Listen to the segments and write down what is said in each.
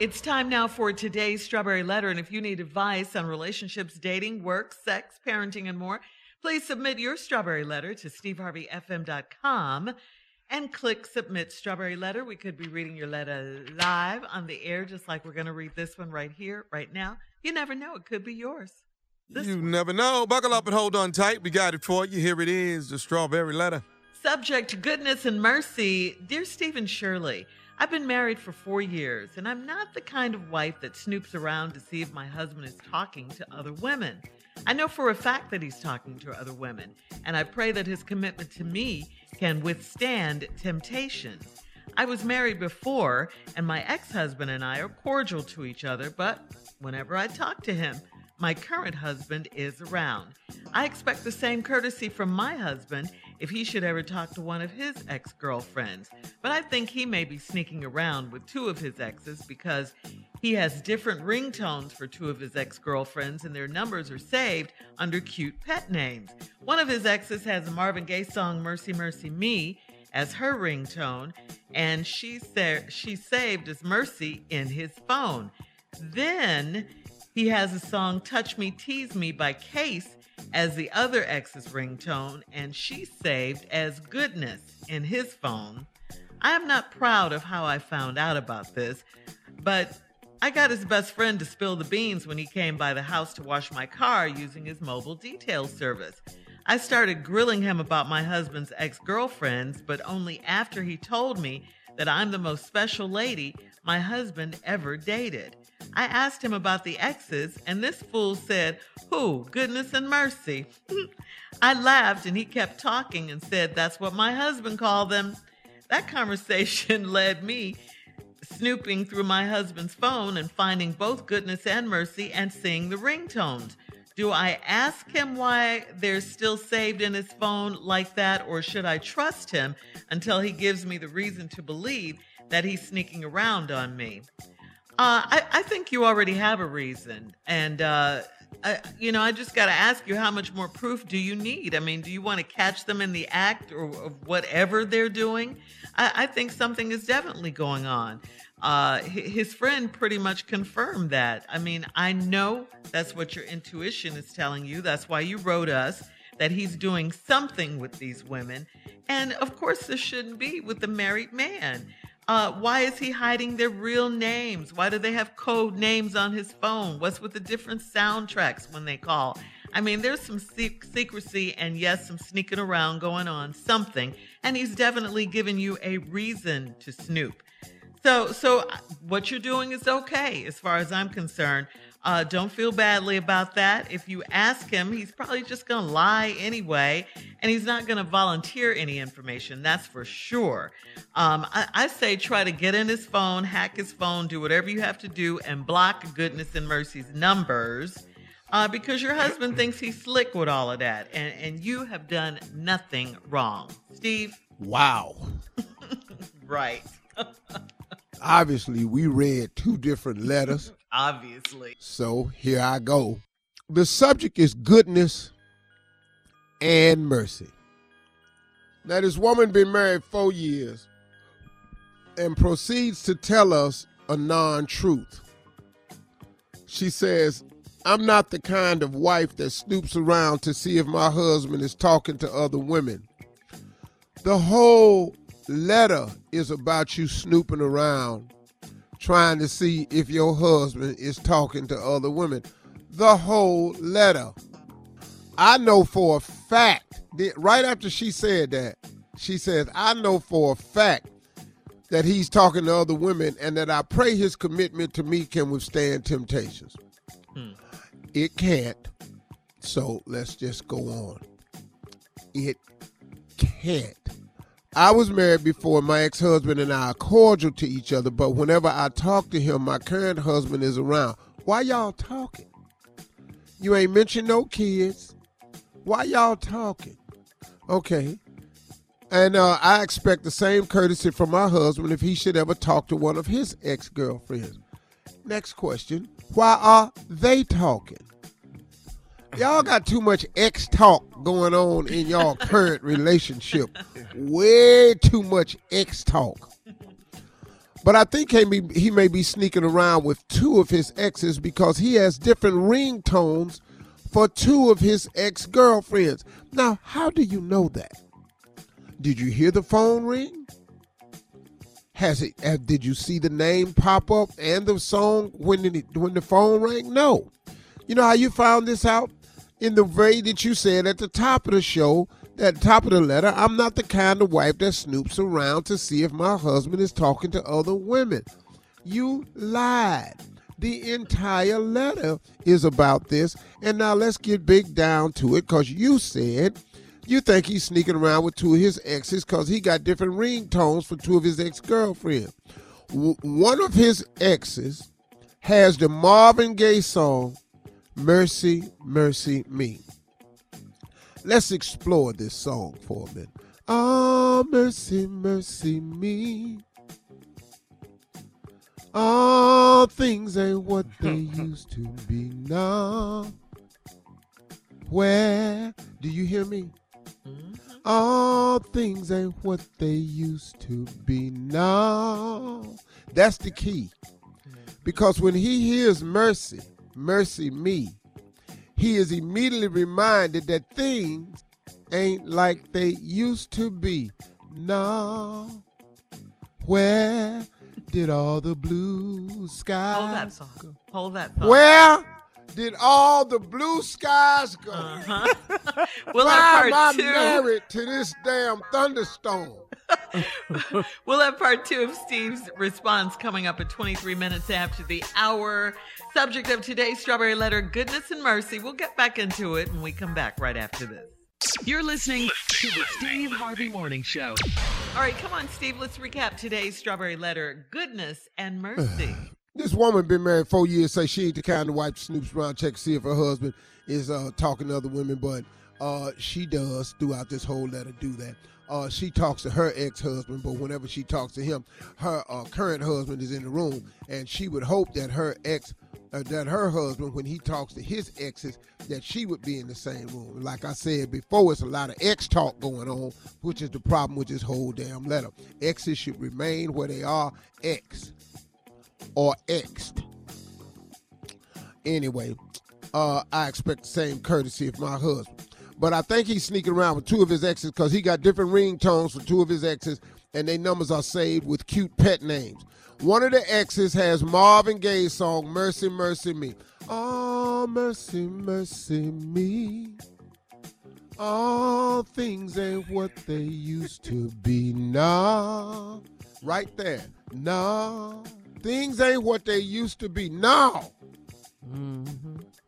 It's time now for today's Strawberry Letter. And if you need advice on relationships, dating, work, sex, parenting, and more, please submit your Strawberry Letter to steveharveyfm.com and click Submit Strawberry Letter. We could be reading your letter live on the air, just like we're going to read this one right here, right now. You never know, it could be yours. This you never know. Buckle up and hold on tight. We got it for you. Here it is the Strawberry Letter. Subject Goodness and Mercy. Dear Steve and Shirley, I've been married for four years, and I'm not the kind of wife that snoops around to see if my husband is talking to other women. I know for a fact that he's talking to other women, and I pray that his commitment to me can withstand temptation. I was married before, and my ex husband and I are cordial to each other, but whenever I talk to him, my current husband is around. I expect the same courtesy from my husband if he should ever talk to one of his ex girlfriends. But I think he may be sneaking around with two of his exes because he has different ringtones for two of his ex girlfriends, and their numbers are saved under cute pet names. One of his exes has a Marvin Gaye song, Mercy, Mercy Me, as her ringtone, and she, sa- she saved as Mercy in his phone. Then he has a song, Touch Me, Tease Me by Case as the other ex's ringtone, and she saved as Goodness in his phone. I am not proud of how I found out about this, but I got his best friend to spill the beans when he came by the house to wash my car using his mobile detail service. I started grilling him about my husband's ex girlfriends, but only after he told me that I'm the most special lady my husband ever dated. I asked him about the exes, and this fool said, Who? Goodness and mercy. I laughed, and he kept talking and said, That's what my husband called them. That conversation led me snooping through my husband's phone and finding both goodness and mercy and seeing the ringtones. Do I ask him why they're still saved in his phone like that, or should I trust him until he gives me the reason to believe that he's sneaking around on me? Uh, I, I, think you already have a reason. And, uh, I, you know, I just got to ask you how much more proof do you need? I mean, do you want to catch them in the act or, whatever they're doing? I, I, think something is definitely going on. Uh, his friend pretty much confirmed that. I mean, I know that's what your intuition is telling you. That's why you wrote us that he's doing something with these women. And of course, this shouldn't be with the married man. Uh, why is he hiding their real names? Why do they have code names on his phone? What's with the different soundtracks when they call? I mean, there's some secrecy and yes, some sneaking around going on, something. And he's definitely given you a reason to snoop. So, so uh, what you're doing is okay as far as I'm concerned. Uh, don't feel badly about that. If you ask him, he's probably just going to lie anyway, and he's not going to volunteer any information. That's for sure. Um, I, I, say try to get in his phone, hack his phone, do whatever you have to do, and block Goodness and Mercy's numbers. Uh, because your husband thinks he's slick with all of that, and, and you have done nothing wrong. Steve? Wow. right. Obviously, we read two different letters. Obviously. So here I go. The subject is goodness and mercy. Now, this woman been married four years and proceeds to tell us a non truth. She says, I'm not the kind of wife that snoops around to see if my husband is talking to other women. The whole letter is about you snooping around trying to see if your husband is talking to other women. The whole letter. I know for a fact, that right after she said that, she says, I know for a fact that he's talking to other women and that I pray his commitment to me can withstand temptations. Hmm. It can't. So let's just go on. It can't. I was married before. My ex husband and I are cordial to each other, but whenever I talk to him, my current husband is around. Why y'all talking? You ain't mentioned no kids. Why y'all talking? Okay. And uh, I expect the same courtesy from my husband if he should ever talk to one of his ex girlfriends. Next question Why are they talking? Y'all got too much X talk going on in y'all current relationship. Way too much X talk. But I think he may, he may be sneaking around with two of his exes because he has different ringtones for two of his ex girlfriends. Now, how do you know that? Did you hear the phone ring? Has it? did you see the name pop up and the song when when the phone rang? No. You know how you found this out? In the way that you said at the top of the show, at the top of the letter, I'm not the kind of wife that snoops around to see if my husband is talking to other women. You lied. The entire letter is about this. And now let's get big down to it because you said you think he's sneaking around with two of his exes because he got different ringtones for two of his ex girlfriends. W- one of his exes has the Marvin Gaye song, Mercy, Mercy Me. Let's explore this song for a minute. Oh, mercy, mercy me. All things ain't what they hmm. used to be now. Where do you hear me? All things ain't what they used to be now. That's the key. Because when he hears mercy, mercy me, he is immediately reminded that things ain't like they used to be. No. Where did all the blue skies go? Hold that song. Hold that song. Where did all the blue skies go? Uh-huh. we'll Why am I married to this damn thunderstorm? We'll have part two of Steve's response coming up at 23 minutes after the hour. Subject of today's Strawberry Letter Goodness and Mercy. We'll get back into it when we come back right after this. You're listening to the Steve Harvey Morning Show. All right, come on, Steve. Let's recap today's Strawberry Letter Goodness and Mercy. This woman been married four years, say she ain't the kind of wife snoops around, check to see if her husband is uh, talking to other women, but uh, she does throughout this whole letter do that. Uh, she talks to her ex-husband, but whenever she talks to him, her uh, current husband is in the room, and she would hope that her ex, uh, that her husband, when he talks to his exes, that she would be in the same room. Like I said before, it's a lot of ex talk going on, which is the problem with this whole damn letter. Exes should remain where they are, ex or exed. Anyway, uh, I expect the same courtesy of my husband. But I think he's sneaking around with two of his exes because he got different ringtones for two of his exes, and their numbers are saved with cute pet names. One of the exes has Marvin Gaye's song "Mercy, Mercy Me." Oh, mercy, mercy me. All things ain't what they used to be now. Right there. No. Things ain't what they used to be now.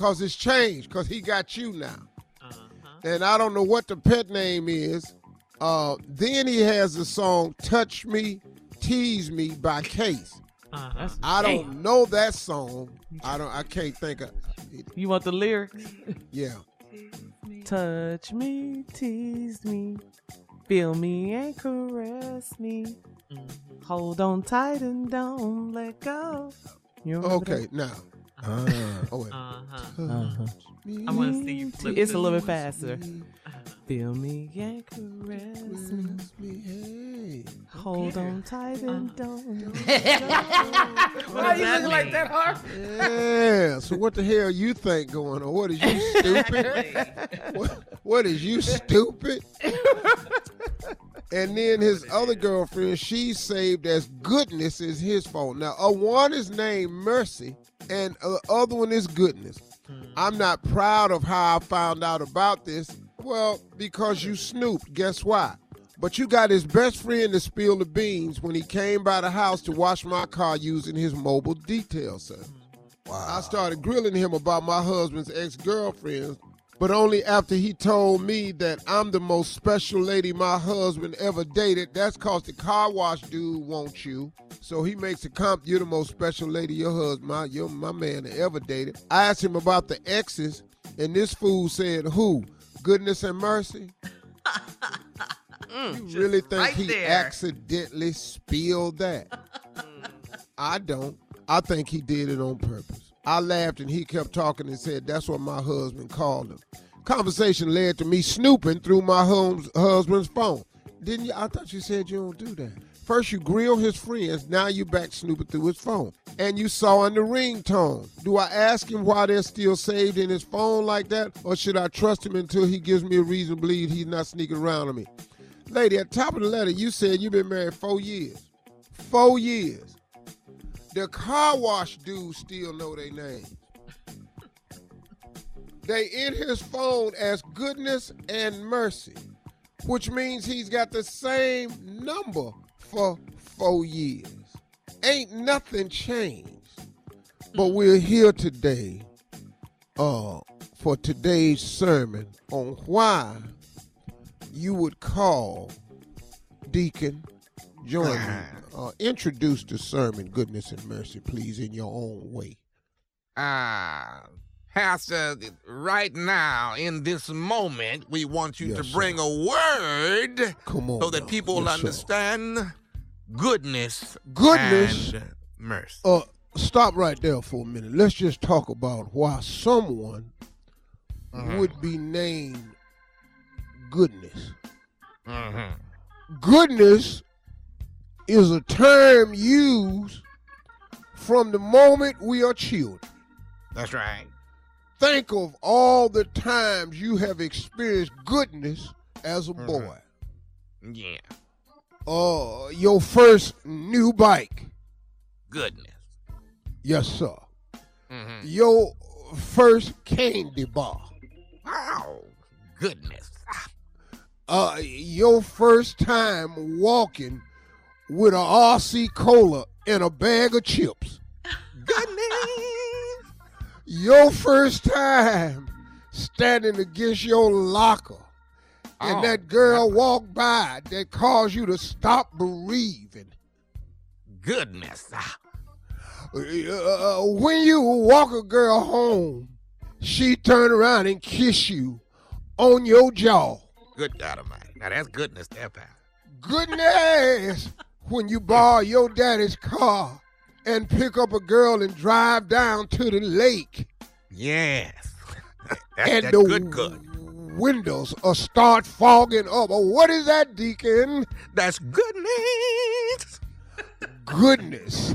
Cause it's changed. Cause he got you now. Uh-huh. And I don't know what the pet name is. Uh, then he has the song "Touch Me, Tease Me" by Case. Uh-huh. I don't know that song. I don't. I can't think of. You want the lyrics? Yeah. Touch me, tease me, feel me and caress me. Mhm. Hold on tight and don't let go. Okay. Now. Ah, oh wait. Uh-huh. Uh-huh. I want to see you flip It's a little bit faster. Uh-huh. Feel me and caress me. Hey. Hold on tight and don't. Why are you looking like that mean? hard? Yeah. So what the hell you think going on? What is you stupid? what, what is you stupid? and then his other girlfriend, she saved as goodness is his fault. Now, a one is named Mercy, and the other one is goodness. Hmm. I'm not proud of how I found out about this. Well, because you snooped. Guess why? But you got his best friend to spill the beans when he came by the house to wash my car using his mobile detail service. Hmm. I started grilling him about my husband's ex girlfriends, but only after he told me that I'm the most special lady my husband ever dated. That's cause the car wash dude wants you. So he makes a comp, you're the most special lady your husband, my, you're my man ever dated. I asked him about the exes, and this fool said, Who? Goodness and mercy? you mm, really think right he there. accidentally spilled that? I don't. I think he did it on purpose. I laughed and he kept talking and said, That's what my husband called him. Conversation led to me snooping through my hus- husband's phone. Didn't you? I thought you said you don't do that. First you grill his friends, now you back snooping through his phone. And you saw in the ringtone. Do I ask him why they're still saved in his phone like that? Or should I trust him until he gives me a reason to believe he's not sneaking around on me? Lady, at top of the letter, you said you've been married four years. Four years. The car wash dudes still know their names. They in his phone as goodness and mercy, which means he's got the same number for four years. Ain't nothing changed. But we're here today uh, for today's sermon on why you would call Deacon join me. Uh, introduce the sermon, goodness and mercy, please, in your own way. Ah, Pastor, right now, in this moment, we want you Yes, to sir. bring a word on. so that people will Yes, sir. understand goodness, Goodness. and mercy. Uh, stop right there for a minute. Let's just talk about why someone Mhm. would be named goodness. Mhm. Goodness is a term used from the moment we are children. That's right. Think of all the times you have experienced goodness as a boy. Yeah, Uh, your first new bike. goodness. Yes, sir. Mhm. Your first candy bar. Wow, goodness. uh, your first time walking with a RC cola and a bag of chips. Goodness. Your first time standing against your locker and Oh, that girl walked by that caused you to stop breathing. Goodness. Uh, when you walk a girl home, she turn around and kiss you on your jaw. Good God Almighty. Now that's goodness there, pal. Goodness! when you borrow your daddy's car and pick up a girl and drive down to the lake Yes. That's and that the good, good. windows will start fogging up. Oh, what is that, Deacon? That's goodness. Goodness.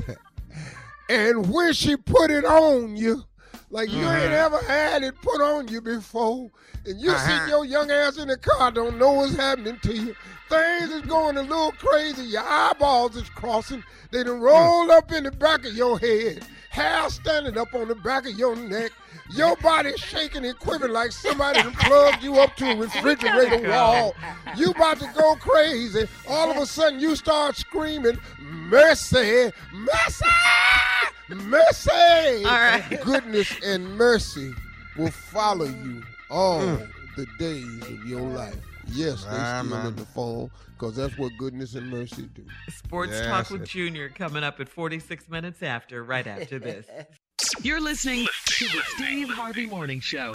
and when she put it on you, like you ain't Mhm. ever had it put on you before, and you Uh-huh. sit your young ass in the car, don't know what's happening to you. Things is going a little crazy. Your eyeballs is crossing. They done rolled up in the back of your head. Hair standing up on the back of your neck. Your body shaking and quivering like somebody done plugged you up to a refrigerator wall. You about to go crazy. All of a sudden you start screaming, mercy, mercy, mercy. All right. Goodness and mercy will follow you all the days of your life. Yes, they Ah, still man. in the phone because that's what goodness and mercy do. Sports Yes, Talk with Junior coming up at 46 minutes after, right after this. You're listening to the Steve Harvey Morning Show.